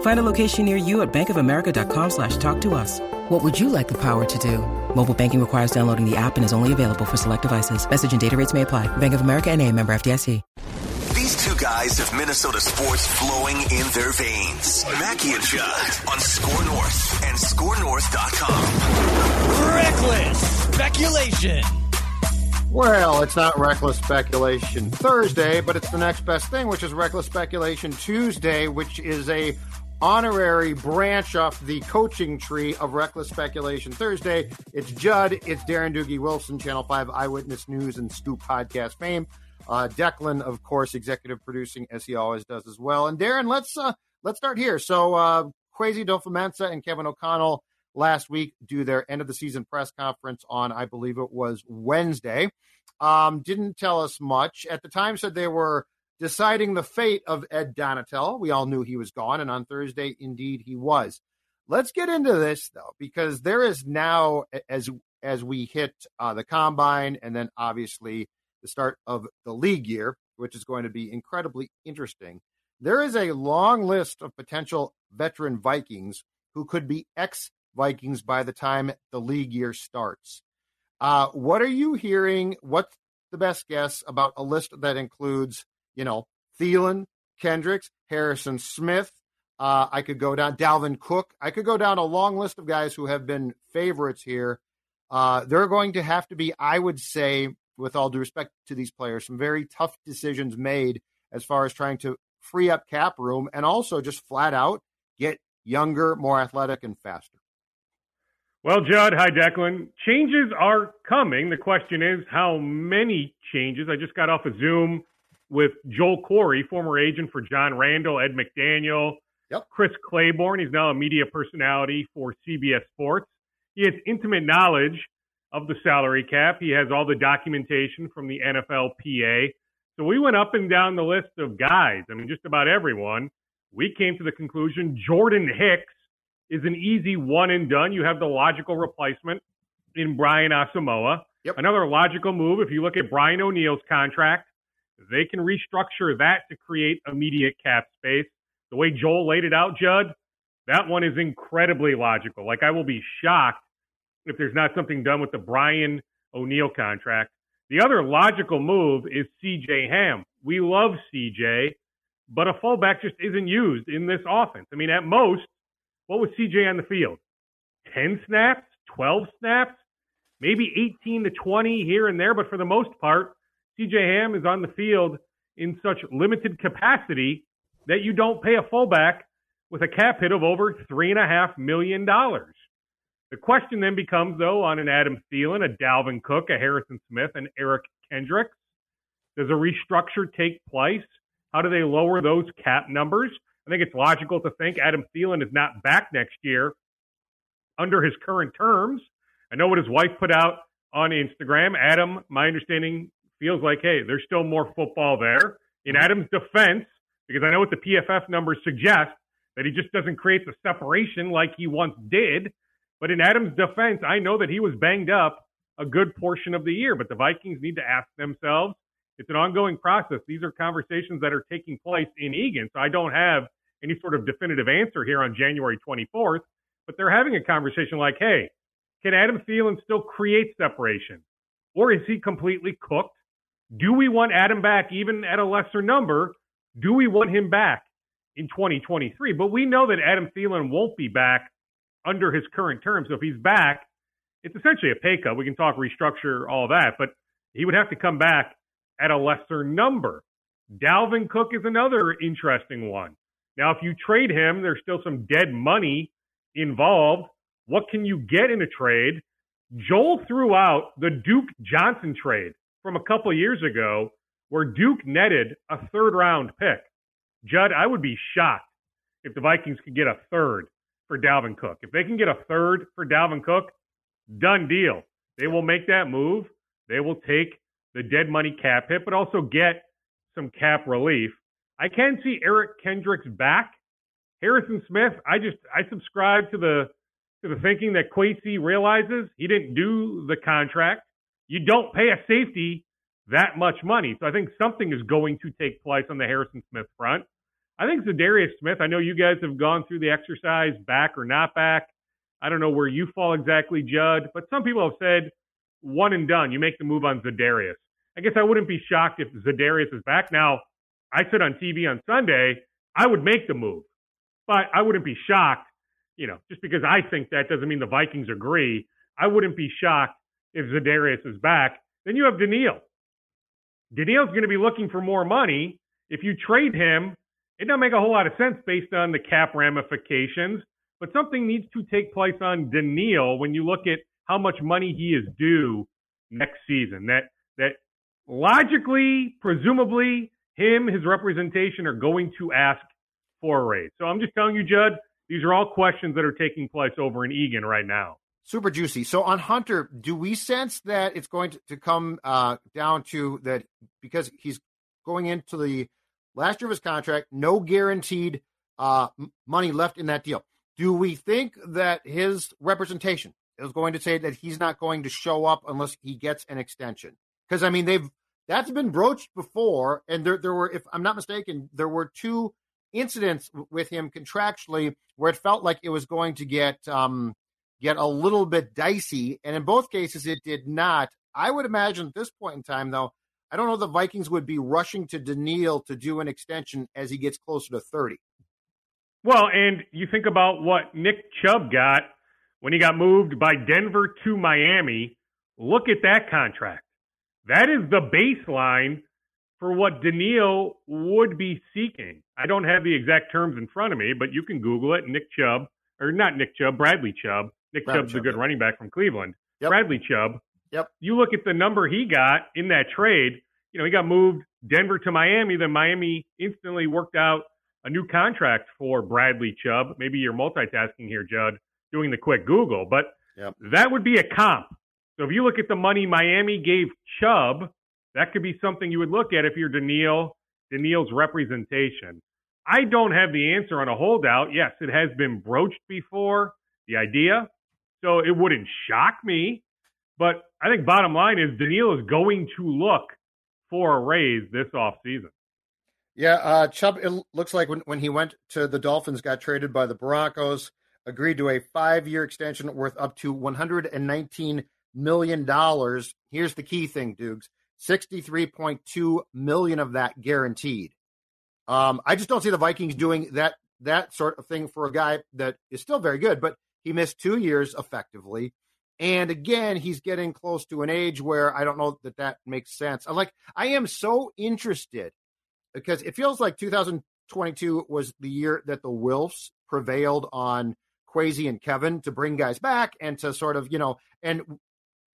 Find a location near you at bankofamerica.com slash talk to us. What would you like the power to do? Mobile banking requires downloading the app and is only available for select devices. Message and data rates may apply. Bank of America and a member FDIC. These two guys have Minnesota sports flowing in their veins. Mackey and Judd on SKOR North and SKORNorth.com. Reckless speculation. Well, it's not reckless speculation Thursday, but it's the next best thing, which is reckless speculation Tuesday, which is a honorary branch off the coaching tree of reckless speculation Thursday. It's Judd, it's Darren Doogie Wolfson, Channel 5 Eyewitness News and Scoop Podcast fame. Uh, Declan, of course, executive producing as he always does as well. And Darren, let's uh, let's start here. So uh, Kwesi Adofo-Mensah and Kevin O'Connell last week do their end of the season press conference on, I believe it was Wednesday. Um, didn't tell us much at the time. Said they were deciding the fate of Ed Donatell. We all knew he was gone, and on Thursday, indeed, he was. Let's get into this though, because there is now as as we hit uh, the combine, and then obviously the start of the league year, which is going to be incredibly interesting. There is a long list of potential veteran Vikings who could be ex Vikings by the time the league year starts. Uh, what are you hearing? What's the best guess about a list that includes, you know, Thielen, Kendricks, Harrison Smith? Uh, I could go down Dalvin Cook. I could go down a long list of guys who have been favorites here. Uh, they're going to have to be, I would say, with all due respect to these players, some very tough decisions made as far as trying to free up cap room and also just flat out get younger, more athletic, and faster. Well, Judd, hi, Declan. Changes are coming. The question is how many changes? I just got off a Zoom with Joel Corry, former agent for John Randle, Ed McDaniel, yep. Chris Claiborne. He's now a media personality for CBS Sports. He has intimate knowledge of the salary cap. He has all the documentation from the NFLPA. So we went up and down the list of guys. I mean, just about everyone. We came to the conclusion Jordan Hicks is an easy one and done. You have the logical replacement in Brian Asamoah. Yep. Another logical move, if you look at Brian O'Neill's contract, they can restructure that to create immediate cap space. The way Joel laid it out, Judd, that one is incredibly logical. Like, I will be shocked if there's not something done with the Brian O'Neill contract. The other logical move is CJ Ham. We love CJ, but a fullback just isn't used in this offense. I mean, at most, what was CJ on the field? 10 snaps, 12 snaps, maybe 18 to 20 here and there, but for the most part, CJ Ham is on the field in such limited capacity that you don't pay a fullback with a cap hit of over $3.5 million. The question then becomes, though, on an Adam Thielen, a Dalvin Cook, a Harrison Smith, and Eric Kendricks, does a restructure take place? How do they lower those cap numbers? I think it's logical to think Adam Thielen is not back next year under his current terms. I know what his wife put out on Instagram. Adam, my understanding feels like, hey, there's still more football there. In mm-hmm. Adam's defense, because I know what the PFF numbers suggest, that he just doesn't create the separation like he once did. But in Adam's defense, I know that he was banged up a good portion of the year. But the Vikings need to ask themselves it's an ongoing process. These are conversations that are taking place in Eagan. So I don't have any sort of definitive answer here on January 24th, but they're having a conversation like, hey, can Adam Thielen still create separation? Or is he completely cooked? Do we want Adam back even at a lesser number? Do we want him back in 2023? But we know that Adam Thielen won't be back under his current term. So if he's back, it's essentially a pay cut. We can talk restructure, all that, but he would have to come back at a lesser number. Dalvin Cook is another interesting one. Now, if you trade him, there's still some dead money involved. What can you get in a trade? Joel threw out the Duke Johnson trade from a couple years ago where Duke netted a third round pick. Judd, I would be shocked if the Vikings could get a third for Dalvin Cook. If they can get a third for Dalvin Cook, done deal. They will make that move. They will take the dead money cap hit, but also get some cap relief. I can see Eric Kendricks back. Harrison Smith, I just I subscribe to the to the thinking that Kwesi realizes he didn't do the contract. You don't pay a safety that much money. So I think something is going to take place on the Harrison Smith front. I think Za'Darius Smith, I know you guys have gone through the exercise back or not back. I don't know where you fall exactly, Judd, but some people have said one and done. You make the move on Za'Darius. I guess I wouldn't be shocked if Za'Darius is back. Now, I said on TV on Sunday, I would make the move, but I wouldn't be shocked. You know, just because I think that doesn't mean the Vikings agree. I wouldn't be shocked if Za'Darius is back. Then you have Danielle. Danielle's going to be looking for more money. If you trade him, it doesn't make a whole lot of sense based on the cap ramifications. But something needs to take place on Danielle when you look at how much money he is due next season. That that logically, presumably, him, his representation are going to ask for a raise. So I'm just telling you, Judd, these are all questions that are taking place over in Eagan right now. Super juicy. So on Hunter, do we sense that it's going to, to come uh, down to that because he's going into the last year of his contract, no guaranteed uh, money left in that deal? Do we think that his representation is going to say that he's not going to show up unless he gets an extension? Because I mean, they've that's been broached before, and there there were, if I'm not mistaken, there were two incidents with him contractually where it felt like it was going to get um, get a little bit dicey, and in both cases it did not. I would imagine at this point in time, though, I don't know the Vikings would be rushing to Danielle to do an extension as he gets closer to 30. Well, and you think about what Nick Chubb got when he got moved by Denver to Miami. Look at that contract. That is the baseline for what Danielle would be seeking. I don't have the exact terms in front of me, but you can Google it. Nick Chubb, or not Nick Chubb, Bradley Chubb. Nick Bradley Chubb's Chubb, a good running back from Cleveland. Yep. Bradley Chubb. Yep. You look at the number he got in that trade. You know, he got moved Denver to Miami. Then Miami instantly worked out a new contract for Bradley Chubb. Maybe you're multitasking here, Judd, doing the quick Google, but yep. that would be a comp so if you look at the money Miami gave Chubb, that could be something you would look at if you're Danielle, Danielle's representation. I don't have the answer on a holdout. Yes, it has been broached before, the idea. So it wouldn't shock me. But I think bottom line is Danielle is going to look for a raise this offseason. Yeah, uh, Chubb, it looks like when, when he went to the Dolphins, got traded by the Broncos, agreed to a five year extension worth up to 119 million dollars. Here's the key thing, Dukes: sixty-three point two million of that guaranteed. Um, I just don't see the Vikings doing that that sort of thing for a guy that is still very good, but he missed two years effectively. And again, he's getting close to an age where I don't know that that makes sense. I'm like, I am so interested because it feels like 2022 was the year that the Wilfs prevailed on Kwesi and Kevin to bring guys back and to sort of, you know, and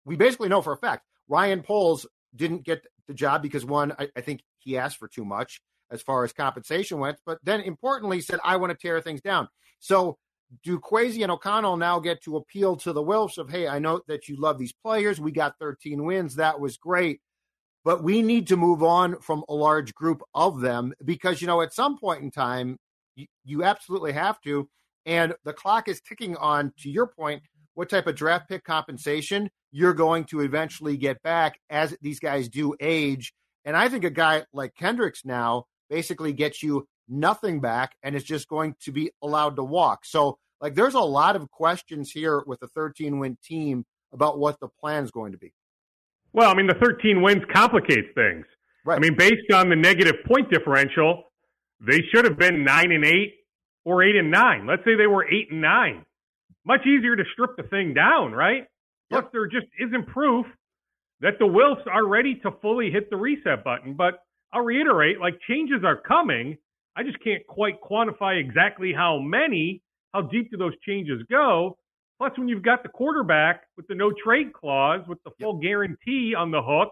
we basically know for a fact Ryan Poles didn't get the job because one, I, I, think he asked for too much as far as compensation went, but then importantly said, I want to tear things down. So do Kwesi and O'Connell now get to appeal to the Wilfs of, hey, I know that you love these players. We got 13 wins. That was great. But we need to move on from a large group of them because, you know, at some point in time, you, you absolutely have to. And the clock is ticking on, to your point, what type of draft pick compensation you're going to eventually get back as these guys do age. And I think a guy like Kendricks now basically gets you nothing back and is just going to be allowed to walk. So, like, there's a lot of questions here with a 13 win team about what the plan is going to be. Well, I mean, the 13 wins complicates things. Right. I mean, based on the negative point differential, they should have been nine and eight or eight and nine. Let's say they were eight and nine. Much easier to strip the thing down, right? Plus, there just isn't proof that the Wilfs are ready to fully hit the reset button. But I'll reiterate, like changes are coming. I just can't quite quantify exactly how many, how deep do those changes go. Plus, when you've got the quarterback with the no trade clause, with the full guarantee on the hook,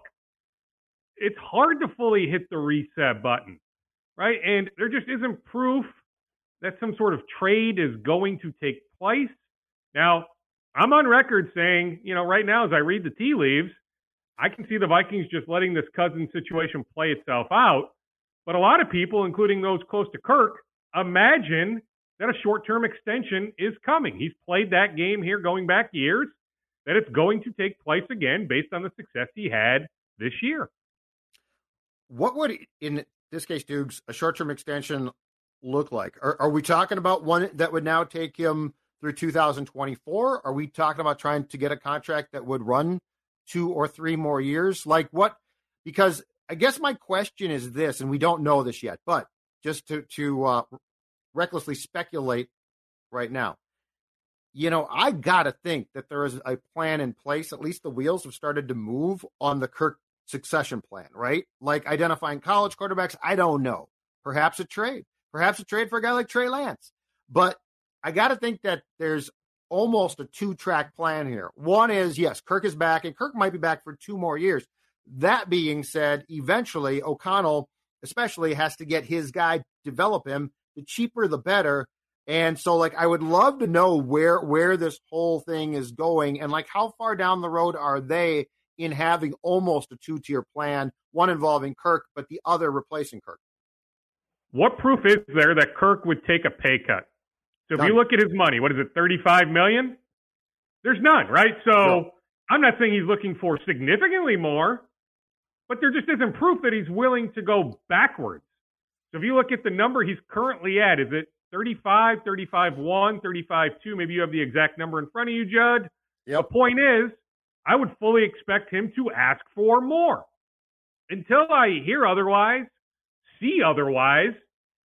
it's hard to fully hit the reset button, right? And there just isn't proof that some sort of trade is going to take place. Now, I'm on record saying, you know, right now as I read the tea leaves, I can see the Vikings just letting this Cousins situation play itself out. But a lot of people, including those close to Kirk, imagine that a short term extension is coming. He's played that game here going back years, that it's going to take place again based on the success he had this year. What would, in this case, Dukes, a short term extension look like? Are, are, we talking about one that would now take him through 2024? Are we talking about trying to get a contract that would run two or three more years? Like what? Because I guess my question is this, and we don't know this yet, but just to to uh, recklessly speculate right now. You know, I got to think that there is a plan in place. At least the wheels have started to move on the Kirk succession plan, right? Like identifying college quarterbacks. I don't know. Perhaps a trade. Perhaps a trade for a guy like Trey Lance. But I got to think that there's almost a two track plan here. One is, yes, Kirk is back, and Kirk might be back for two more years. That being said, eventually O'Connell, especially, has to get his guy, develop him. The cheaper, the better. And so, like, I would love to know where where this whole thing is going, and like, how far down the road are they in having almost a two tier plan, one involving Kirk, but the other replacing Kirk. What proof is there that Kirk would take a pay cut? So if none. you look at his money, what is it, 35 million? There's none, right? So no. I'm not saying he's looking for significantly more, but there just isn't proof that he's willing to go backwards. So if you look at the number he's currently at, is it 35, 35 1, 35 2? Maybe you have the exact number in front of you, Judd. Yep. The point is, I would fully expect him to ask for more. Until I hear otherwise, see otherwise,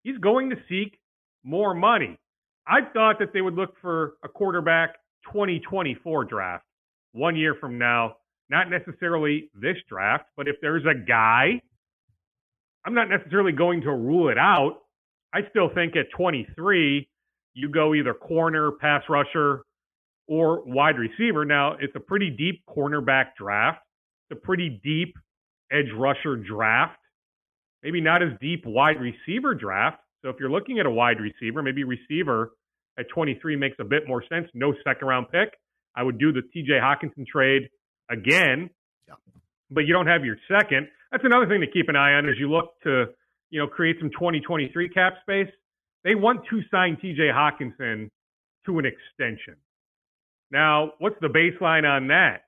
he's going to seek more money. I thought that they would look for a quarterback 2024 draft, one year from now. Not necessarily this draft, but if there's a guy, I'm not necessarily going to rule it out. I still think at 23, you go either corner, pass rusher, or wide receiver. Now, it's a pretty deep cornerback draft, it's a pretty deep edge rusher draft, maybe not as deep wide receiver draft. So if you're looking at a wide receiver, maybe receiver at 23 makes a bit more sense. No second round pick. I would do the TJ Hockenson trade again, yeah. but you don't have your second. That's another thing to keep an eye on as you look to, you know, create some 2023 cap space. They want to sign TJ Hockenson to an extension. Now, what's the baseline on that?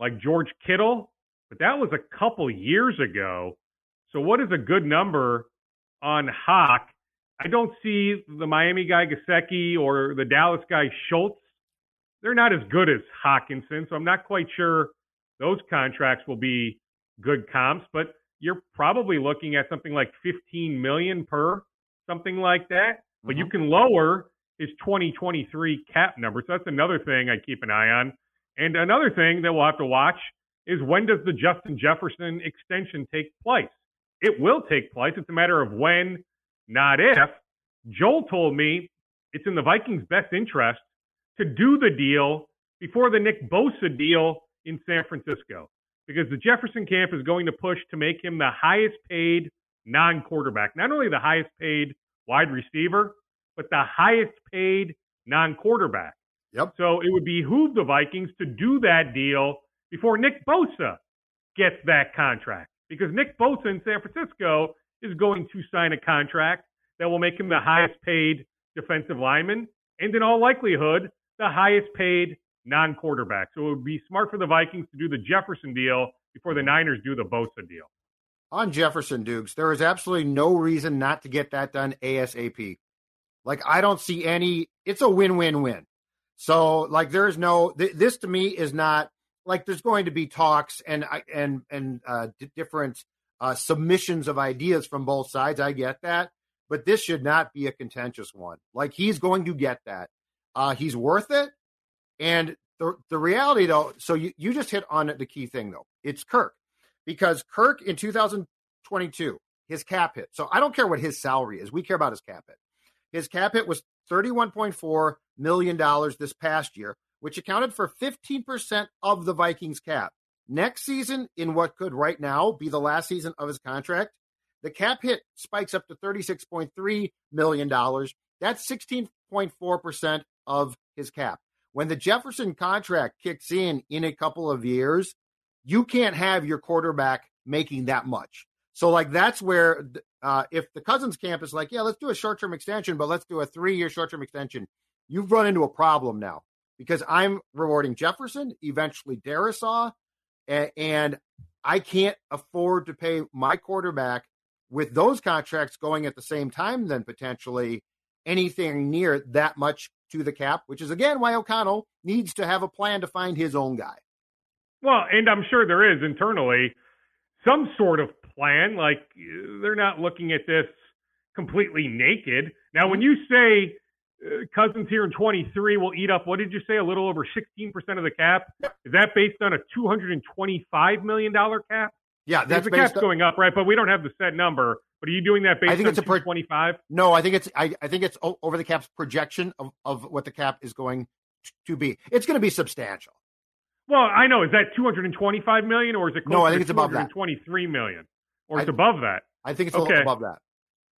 Like George Kittle? But that was a couple years ago. So, what is a good number on Hawk? I don't see the Miami guy Gesicki or the Dallas guy Schultz. They're not as good as Hockenson, so I'm not quite sure those contracts will be good comps. But you're probably looking at something like 15 million per, something like that. But mm-hmm. you can lower his 2023 cap number. So that's another thing I keep an eye on. And another thing that we'll have to watch is when does the Justin Jefferson extension take place? It will take place. It's a matter of when, not if. Joel told me it's in the Vikings' best interest to do the deal before the Nick Bosa deal in San Francisco because the Jefferson camp is going to push to make him the highest paid non quarterback, not only the highest paid wide receiver, but the highest paid non quarterback. Yep. So it would behoove the Vikings to do that deal before Nick Bosa gets that contract because Nick Bosa in San Francisco is going to sign a contract that will make him the highest paid defensive lineman and in all likelihood the highest paid non quarterback. So it would be smart for the Vikings to do the Jefferson deal before the Niners do the Bosa deal. On Jefferson Dukes, there is absolutely no reason not to get that done ASAP. Like I don't see any. It's a win-win-win. So like there's no. Th- this to me is not like there's going to be talks and and and uh, d- different uh, submissions of ideas from both sides. I get that, but this should not be a contentious one. Like he's going to get that. Uh, he's worth it. And the the reality though, so you, you just hit on the key thing though. It's Kirk because Kirk in 2022 his cap hit. So I don't care what his salary is. We care about his cap hit. His cap hit was $31.4 million this past year, which accounted for 15% of the Vikings cap. Next season, in what could right now be the last season of his contract, the cap hit spikes up to $36.3 million. That's 16.4% of his cap. When the Jefferson contract kicks in in a couple of years, you can't have your quarterback making that much. So, like, that's where uh, if the Cousins camp is like, yeah, let's do a short term extension, but let's do a three year short term extension, you've run into a problem now because I'm rewarding Jefferson, eventually Darrisaw, and, and I can't afford to pay my quarterback with those contracts going at the same time, then potentially anything near that much to the cap, which is again why O'Connell needs to have a plan to find his own guy. Well, and I'm sure there is internally some sort of plan. Like they're not looking at this completely naked. Now, when you say uh, Cousins here in 23 will eat up, what did you say? A little over 16% of the cap. Is that based on a 225 million dollar cap? Yeah, that's the cap's going up, right? But we don't have the set number. But are you doing that based I think on it's a per- 25? No, I think it's I, I think it's over the cap's projection of, of what the cap is going to be. It's going to be substantial. Well, I know. Is that 225 million or is it No, I think it's above that. 23 million. Or it's I, above that. I think it's okay. above that.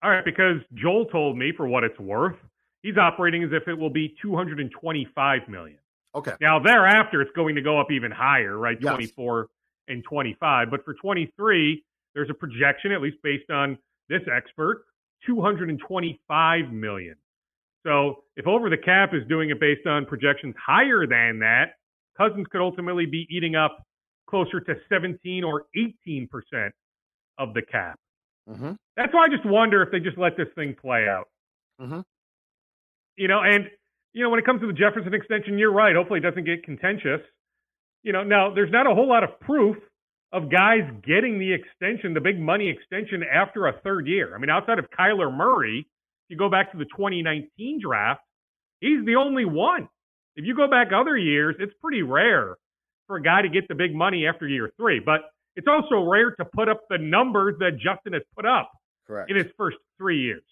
All right, because Joel told me for what it's worth, he's operating as if it will be 225 million. Okay. Now thereafter it's going to go up even higher, right? Yes. 24 and 25. But for 23, there's a projection, at least based on this expert, 225 million. So if over the cap is doing it based on projections higher than that, Cousins could ultimately be eating up closer to 17 or 18 percent of the cap. Mm-hmm. That's why I just wonder if they just let this thing play out. Mm-hmm. You know, and you know when it comes to the Jefferson extension, you're right. Hopefully, it doesn't get contentious you know, now there's not a whole lot of proof of guys getting the extension, the big money extension after a third year. I mean, outside of Kyler Murray, if you go back to the 2019 draft, he's the only one. If you go back other years, it's pretty rare for a guy to get the big money after year three. But it's also rare to put up the numbers that Justin has put up Correct. in his first three years.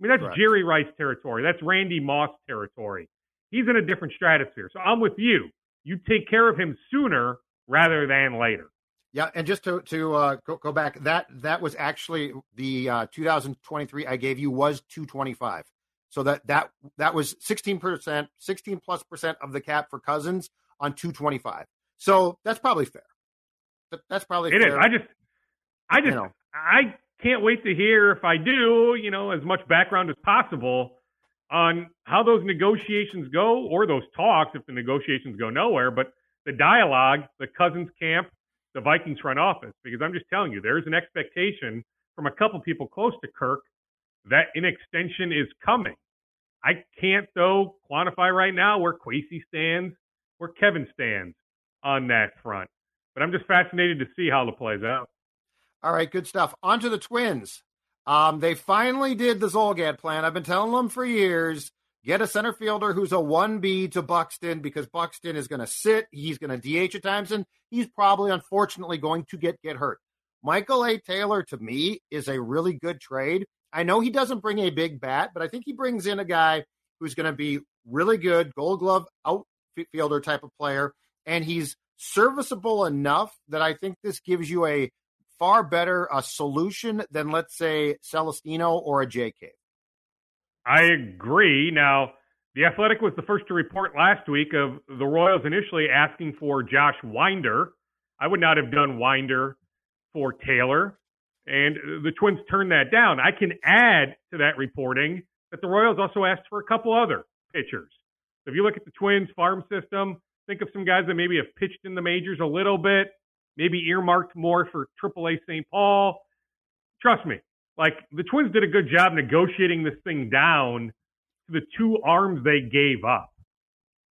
I mean, that's Correct. Jerry Rice territory. That's Randy Moss territory. He's in a different stratosphere. So I'm with you you take care of him sooner rather than later. Yeah, and just to to uh, go, go, back, that that was actually the uh, 2023 I gave you was 225. So that that that was 16 percent, 16 plus percent of the cap for Cousins on 225. So that's probably fair. That, that's probably it fair. is. I just, I just, you know. I can't wait to hear if I do, you know, as much background as possible on how those negotiations go or those talks if the negotiations go nowhere, but the dialogue, the Cousins camp, the Vikings front office, because I'm just telling you, there's an expectation from a couple people close to Kirk that an extension is coming. I can't, though, quantify right now where Kwesi stands, where Kevin stands on that front. But I'm just fascinated to see how it plays out. All right, good stuff. On to the Twins. Um, they finally did the Zulgad plan. I've been telling them for years. Get a center fielder who's a 1B to Buxton because Buxton is going to sit. He's going to DH at times, and he's probably, unfortunately, going to get get hurt. Michael A. Taylor, to me, is a really good trade. I know he doesn't bring a big bat, but I think he brings in a guy who's going to be really good, gold glove outfielder type of player, and he's serviceable enough that I think this gives you a far better a solution than, let's say, Celestino or a JK. I agree. Now, the Athletic was the first to report last week of the Royals initially asking for Josh Winder. I would not have done Winder for Taylor, and the Twins turned that down. I can add to that reporting that the Royals also asked for a couple other pitchers. So if you look at the Twins farm system, think of some guys that maybe have pitched in the majors a little bit maybe earmarked more for AAA St. Paul. Trust me, like the Twins did a good job negotiating this thing down to the two arms they gave up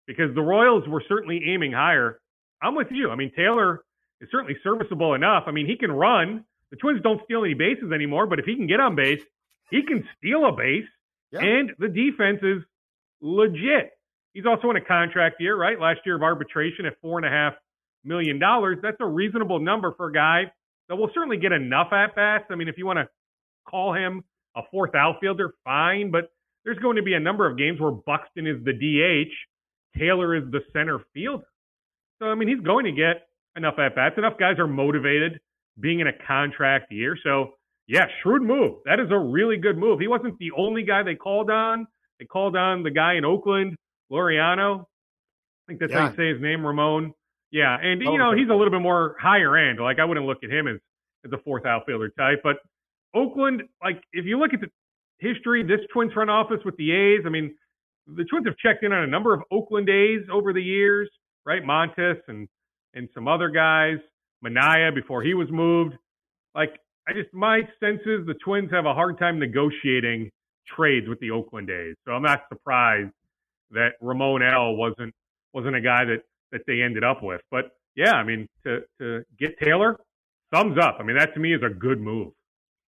because the Royals were certainly aiming higher. I'm with you. I mean, Taylor is certainly serviceable enough. I mean, he can run. The Twins don't steal any bases anymore, but if he can get on base, he can steal a base. Yeah. And the defense is legit. He's also in a contract year, right? Last year of arbitration at four and a half million dollars. That's a reasonable number for a guy that will certainly get enough at bats. I mean, if you want to call him a fourth outfielder, fine, but there's going to be a number of games where Buxton is the DH, Taylor is the center fielder. So I mean, he's going to get enough at bats. Enough guys are motivated being in a contract year. So yeah, shrewd move. That is a really good move. He wasn't the only guy they called on. They called on the guy in Oakland, Laureano. I think that's yeah. how you say his name, Ramon. Yeah, and you know he's a little bit more higher end. Like I wouldn't look at him as as a fourth outfielder type, but Oakland, like if you look at the history, this Twins front office with the A's, I mean, the Twins have checked in on a number of Oakland A's over the years, right? Montas and and some other guys, Manaea before he was moved. Like I just my sense is the Twins have a hard time negotiating trades with the Oakland A's. So I'm not surprised that Ramon L wasn't wasn't a guy that that they ended up with. But yeah, I mean to to get Taylor, thumbs up. I mean that to me is a good move.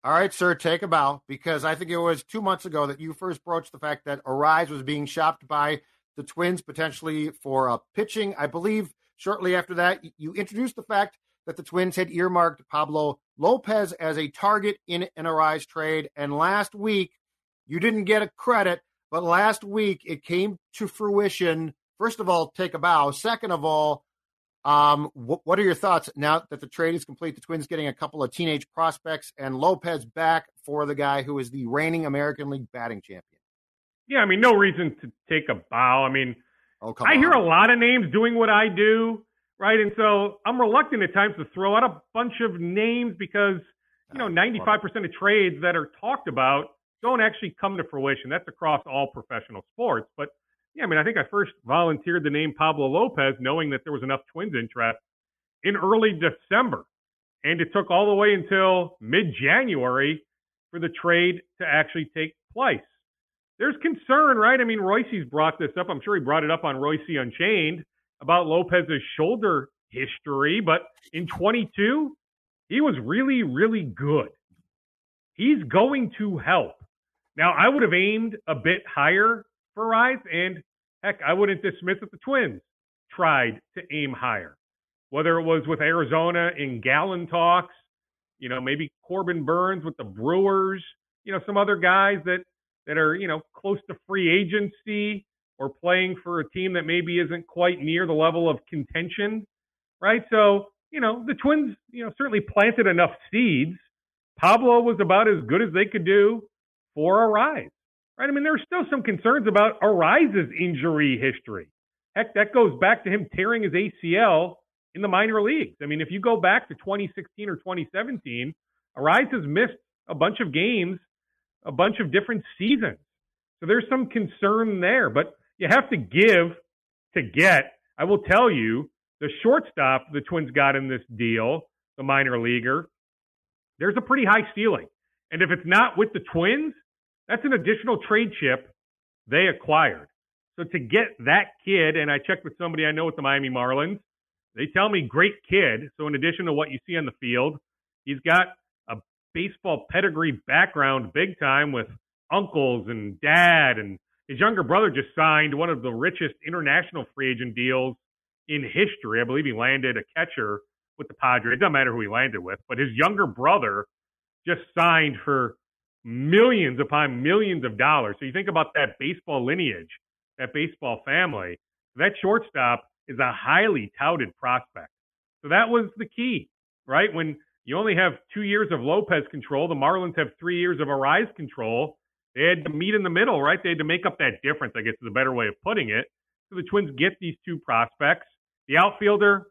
All right, sir, take a bow because I think it was two months ago that you first broached the fact that Arraez was being shopped by the Twins potentially for a pitching. I believe shortly after that, you introduced the fact that the Twins had earmarked Pablo Lopez as a target in an Arraez trade. And last week, you didn't get a credit, but last week it came to fruition. First of all, take a bow. Second of all, um, wh- what are your thoughts now that the trade is complete? The Twins getting a couple of teenage prospects and Lopez back for the guy who is the reigning American League batting champion. Yeah, I mean, no reason to take a bow. I mean, oh, I on. hear a lot of names doing what I do right? And so I'm reluctant at times to throw out a bunch of names because, you know, 95% of trades that are talked about don't actually come to fruition. That's across all professional sports. But yeah, I mean, I think I first volunteered the name Pablo Lopez knowing that there was enough Twins interest in early December. And it took all the way until mid January for the trade to actually take place. There's concern, right? I mean, Royce's brought this up. I'm sure he brought it up on Royce Unchained about Lopez's shoulder history, but in 22, he was really, really good. He's going to help. Now, I would have aimed a bit higher for Arraez, and heck, I wouldn't dismiss that the Twins tried to aim higher. Whether it was with Arizona in Gallen talks, you know, maybe Corbin Burnes with the Brewers, you know, some other guys that that are, you know, close to free agency or playing for a team that maybe isn't quite near the level of contention, right? So, you know, the Twins, you know, certainly planted enough seeds. Pablo was about as good as they could do for Arraez, right? I mean, there's still some concerns about Arraez's injury history. Heck, that goes back to him tearing his ACL in the minor leagues. I mean, if you go back to 2016 or 2017, Arraez has missed a bunch of games, a bunch of different seasons. So there's some concern there. But you have to give to get. I will tell you, the shortstop the Twins got in this deal, the minor leaguer, there's a pretty high ceiling. And if it's not with the Twins, that's an additional trade chip they acquired. So to get that kid, and I checked with somebody I know with the Miami Marlins, they tell me great kid. So in addition to what you see on the field, he's got a baseball pedigree background big time with uncles and dad and his younger brother just signed one of the richest international free agent deals in history. I believe he landed a catcher with the Padres. It doesn't matter who he landed with, but his younger brother just signed for millions upon millions of dollars. So you think about that baseball lineage, that baseball family. That shortstop is a highly touted prospect. So that was the key, right? When you only have two years of Lopez control, the Marlins have three years of Arraez control. They had to meet in the middle, right? They had to make up that difference, I guess is a better way of putting it. So the Twins get these two prospects. The outfielder,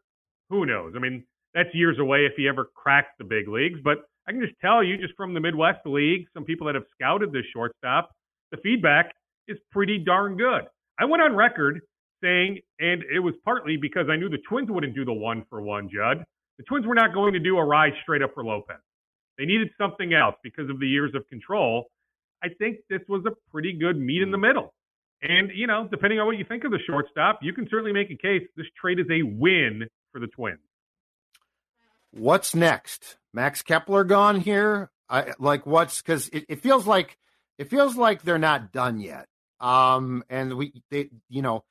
who knows? I mean, that's years away if he ever cracks the big leagues. But I can just tell you, just from the Midwest League, some people that have scouted this shortstop, the feedback is pretty darn good. I went on record saying, and it was partly because I knew the Twins wouldn't do the one for one, Judd. The Twins were not going to do a ride straight up for Lopez. They needed something else because of the years of control. I think this was a pretty good meet in the hmm. middle. And, you know, depending on what you think of the shortstop, you can certainly make a case this trade is a win for the Twins. What's next? Max Kepler gone here? I, like what's because it, it, feels like it feels like they're not done yet. Um, and we they you know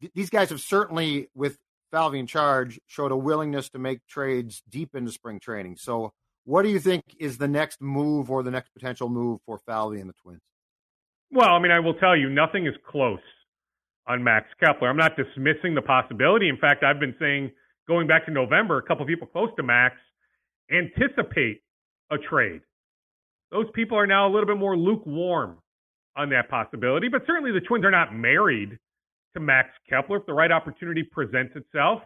th- these guys have certainly with Falvey in charge showed a willingness to make trades deep into spring training. So What do you think is the next move or the next potential move for Falvey and the Twins? Well, I mean, I will tell you, nothing is close on Max Kepler. I'm not dismissing the possibility. In fact, I've been saying going back to November, a couple people close to Max anticipate a trade. Those people are now a little bit more lukewarm on that possibility, but certainly the Twins are not married to Max Kepler. If the right opportunity presents itself,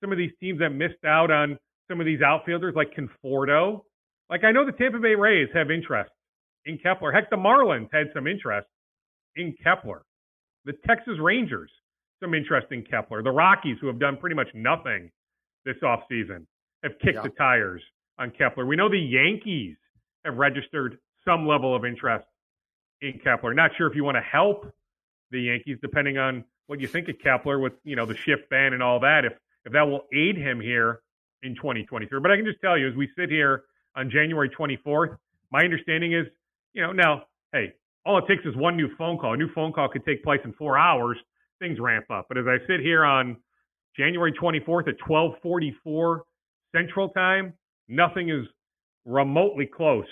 some of these teams that missed out on some of these outfielders like Conforto, like I know the Tampa Bay Rays have interest in Kepler. Heck, the Marlins had some interest in Kepler. The Texas Rangers, some interest in Kepler. The Rockies, who have done pretty much nothing this offseason, have kicked yeah. the tires on Kepler. We know the Yankees have registered some level of interest in Kepler. Not sure if you want to help the Yankees, depending on what you think of Kepler with you know the shift ban and all that. If if that will aid him here in 2023. But I can just tell you, as we sit here on January 24th, my understanding is, you know, now, hey, all it takes is one new phone call. A new phone call could take place in four hours. Things ramp up. But as I sit here on January 24th at 12:44 Central Time, nothing is remotely close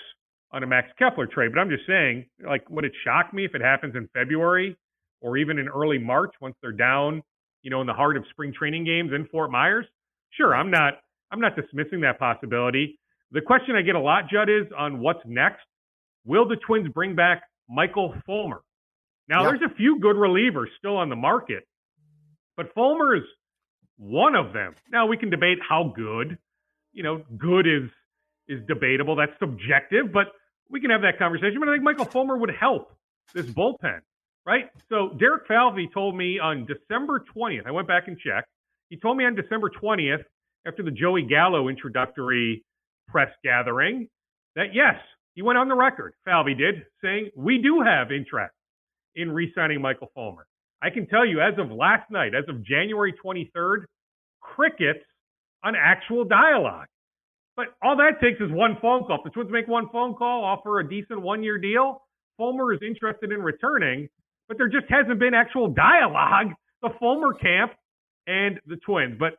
on a Max Kepler trade. But I'm just saying, like, would it shock me if it happens in February or even in early March once they're down, you know, in the heart of spring training games in Fort Myers? Sure, I'm not I'm not dismissing that possibility. The question I get a lot, Judd, is on what's next. Will the Twins bring back Michael Fulmer? Now, yep. there's a few good relievers still on the market, but Fulmer is one of them. Now, we can debate how good. You know, good is is debatable. That's subjective, but we can have that conversation. But I think Michael Fulmer would help this bullpen, right? So Derek Falvey told me on December 20th. I went back and checked. He told me on December 20th, after the Joey Gallo introductory press gathering, that yes, he went on the record, Falvey did, saying we do have interest in re-signing Michael Fulmer. I can tell you, as of last night, as of January 23rd, crickets on actual dialogue. But all that takes is one phone call. If the Twins make one phone call, offer a decent one year deal, Fulmer is interested in returning, but there just hasn't been actual dialogue, the Fulmer camp and the Twins. But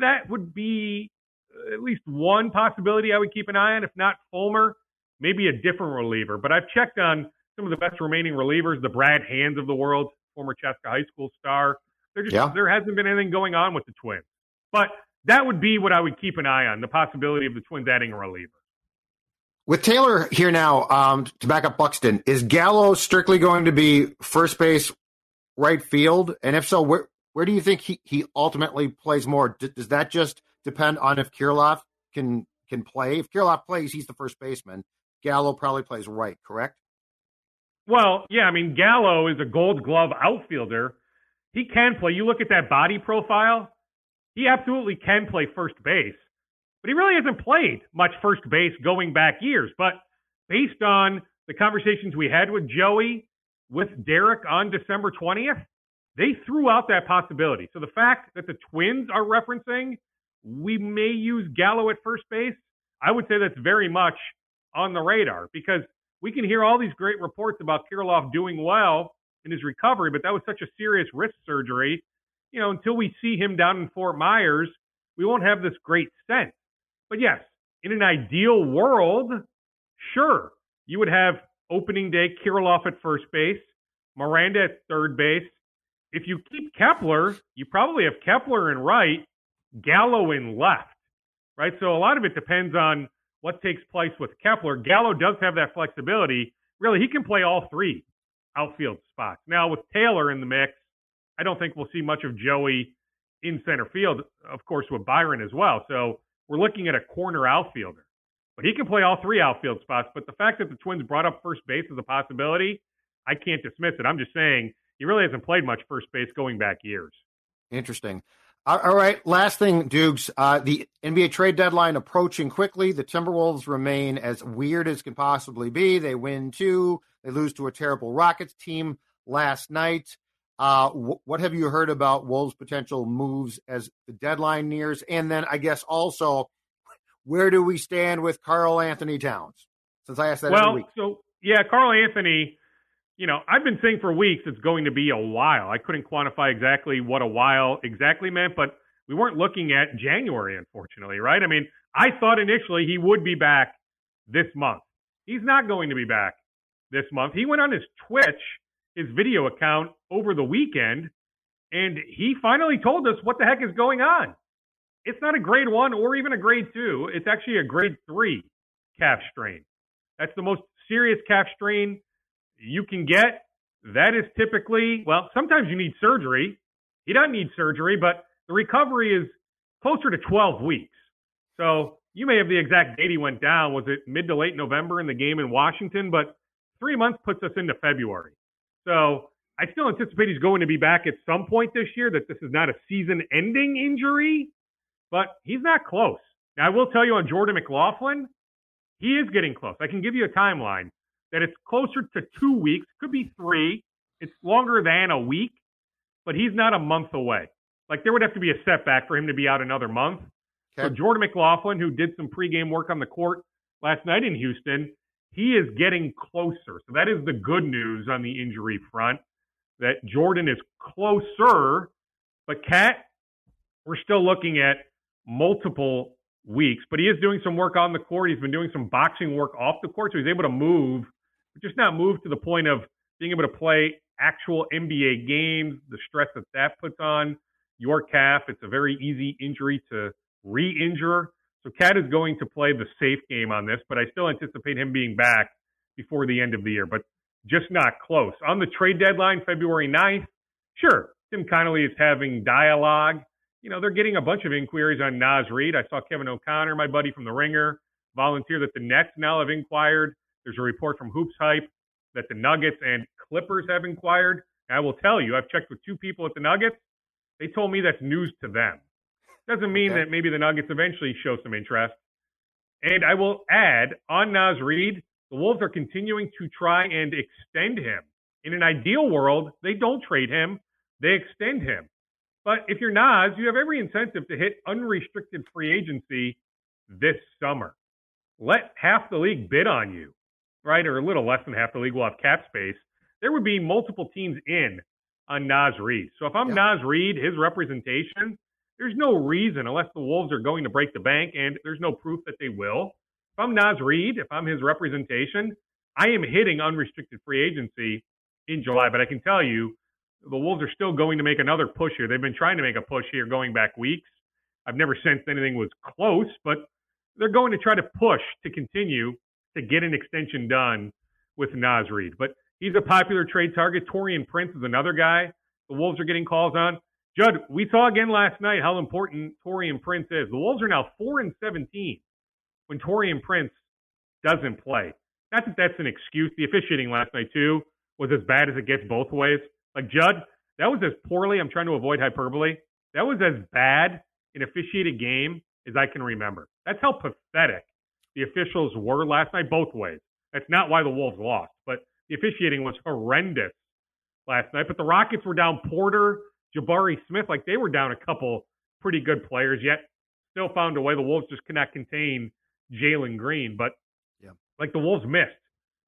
that would be uh, at least one possibility I would keep an eye on. If not Fulmer, maybe a different reliever. But I've checked on some of the best remaining relievers, the Brad Hands of the world, former Chaska High School star. There just yeah. there hasn't been anything going on with the Twins. But that would be what I would keep an eye on the possibility of the Twins adding a reliever. With Taylor here now, um, to back up Buxton, is Gallo strictly going to be first base, right field? And if so, where where do you think he, he ultimately plays more? D- does that just depend on if Kirilloff can can play? If Kirilloff plays, he's the first baseman. Gallo probably plays right, correct? Well, yeah. I mean, Gallo is a Gold Glove outfielder. He can play. You look at that body profile he absolutely can play first base, but he really hasn't played much first base going back years. But based on the conversations we had with Joey, with Derek on December 20th, they threw out that possibility. So the fact that the Twins are referencing we may use Gallo at first base, I would say that's very much on the radar because we can hear all these great reports about Kirilloff doing well in his recovery, but that was such a serious wrist surgery you know, until we see him down in Fort Myers, we won't have this great sense. But yes, in an ideal world, sure, you would have opening day Kirilloff at first base, Miranda at third base. If you keep Kepler, you probably have Kepler in right, Gallo in left, right? So a lot of it depends on what takes place with Kepler. Gallo does have that flexibility. Really, he can play all three outfield spots. Now, with Taylor in the mix, I don't think we'll see much of Joey in center field, of course, with Byron as well. So we're looking at a corner outfielder. But he can play all three outfield spots. But the fact that the Twins brought up first base as a possibility, I can't dismiss it. I'm just saying he really hasn't played much first base going back years. Interesting. All right, last thing, Dukes. Uh, the NBA trade deadline approaching quickly. The Timberwolves remain as weird as can possibly be. They win two. They lose to a terrible Rockets team last night. Uh, what have you heard about Wolves' potential moves as the deadline nears? And then I guess also, where do we stand with Karl-Anthony Towns? Since I asked that well, every week. so yeah, Karl-Anthony. You know, I've been saying for weeks it's going to be a while. I couldn't quantify exactly what a while exactly meant, but we weren't looking at January, unfortunately, right? I mean, I thought initially he would be back this month. He's not going to be back this month. He went on his Twitch, his video account over the weekend, and he finally told us what the heck is going on. It's not a grade one or even a grade two. It's actually a grade three calf strain. That's the most serious calf strain you can get. That is typically, well, sometimes you need surgery. He doesn't need surgery, but the recovery is closer to 12 weeks. So you may have the exact date he went down. Was it mid to late November in the game in Washington? But three months puts us into February. So I still anticipate he's going to be back at some point this year, that this is not a season ending injury, but he's not close. Now, I will tell you on Jordan McLaughlin, he is getting close. I can give you a timeline that it's closer to two weeks, could be three. It's longer than a week, but he's not a month away. Like there would have to be a setback for him to be out another month. Okay. So Jordan McLaughlin, who did some pregame work on the court last night in Houston, he is getting closer. So that is the good news on the injury front. That Jordan is closer, but Cat, we're still looking at multiple weeks. But he is doing some work on the court. He's been doing some boxing work off the court, so he's able to move, just not moved to the point of being able to play actual NBA games. The stress that that puts on your calf. It's a very easy injury to re-injure. So Cat is going to play the safe game on this, but I still anticipate him being back before the end of the year, but just not close. On the trade deadline, February 9th, sure, Tim Connolly is having dialogue. You know, they're getting a bunch of inquiries on Naz Reid. I saw Kevin O'Connor, my buddy from The Ringer, volunteer that the Nets now have inquired. There's a report from HoopsHype that the Nuggets and Clippers have inquired. And I will tell you, I've checked with two people at the Nuggets. They told me that's news to them. Doesn't mean okay. that maybe the Nuggets eventually show some interest. And I will add on Naz Reid, the Wolves are continuing to try and extend him. In an ideal world, they don't trade him, they extend him. But if you're Naz, you have every incentive to hit unrestricted free agency this summer. Let half the league bid on you, right? Or a little less than half the league will have cap space. There would be multiple teams in on Naz Reid. So if I'm yeah. Naz Reid, his representation, there's no reason, unless the Wolves are going to break the bank, and there's no proof that they will. If I'm Naz Reid, if I'm his representation, I am hitting unrestricted free agency in July. But I can tell you, the Wolves are still going to make another push here. They've been trying to make a push here going back weeks. I've never sensed anything was close, but they're going to try to push to continue to get an extension done with Naz Reid. But He's a popular trade target. Taurean Prince is another guy the Wolves are getting calls on. Judd, we saw again last night how important Taurean Prince is. The Wolves are now four and seventeen when Taurean Prince doesn't play. Not that that's an excuse. The officiating last night too was as bad as it gets both ways. Like Judd, that was as poorly. I'm trying to avoid hyperbole. That was as bad an officiated game as I can remember. That's how pathetic the officials were last night, both ways. That's not why the Wolves lost, but the officiating was horrendous last night. But the Rockets were down Porter, Jabari Smith, like they were down a couple pretty good players, yet still found a way. The Wolves just cannot contain Jalen Green. But yeah. like the Wolves missed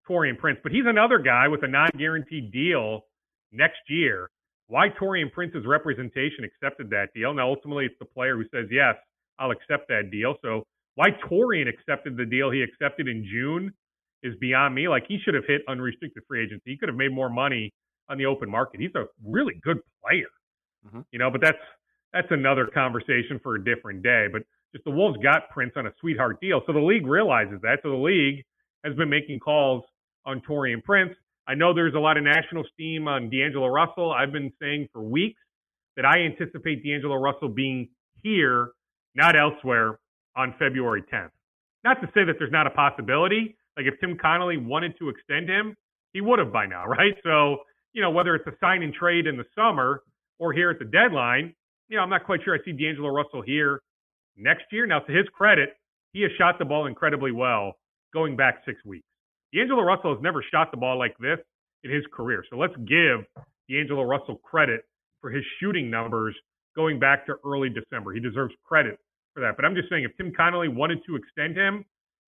Taurean Prince. But he's another guy with a non guaranteed deal next year. Why Taurean Prince's representation accepted that deal. Now, ultimately, it's the player who says, yes, I'll accept that deal. So why Taurean accepted the deal he accepted in June is beyond me. Like he should have hit unrestricted free agency. He could have made more money on the open market. He's a really good player, mm-hmm. you know. But that's that's another conversation for a different day. But just the Wolves got Prince on a sweetheart deal, so the league realizes that. So the league has been making calls on Taurean Prince. I know there's a lot of national steam on D'Angelo Russell. I've been saying for weeks that I anticipate D'Angelo Russell being here, not elsewhere, on February 10th. Not to say that there's not a possibility, like if Tim Connolly wanted to extend him, he would have by now, right? So, you know, whether it's a sign and trade in the summer or here at the deadline, you know, I'm not quite sure I see D'Angelo Russell here next year. Now, to his credit, he has shot the ball incredibly well going back six weeks. D'Angelo Russell has never shot the ball like this in his career. So let's give D'Angelo Russell credit for his shooting numbers going back to early December. He deserves credit for that. But I'm just saying, if Tim Connolly wanted to extend him,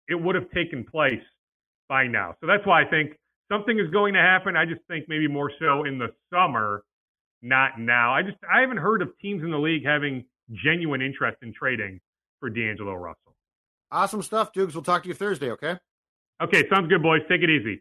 it would have taken place by now. So that's why I think something is going to happen. I just think maybe more so in the summer, not now. I just I haven't heard of teams in the league having genuine interest in trading for D'Angelo Russell. Awesome stuff, Dukes. We'll talk to you Thursday, okay? Okay, sounds good, boys. Take it easy.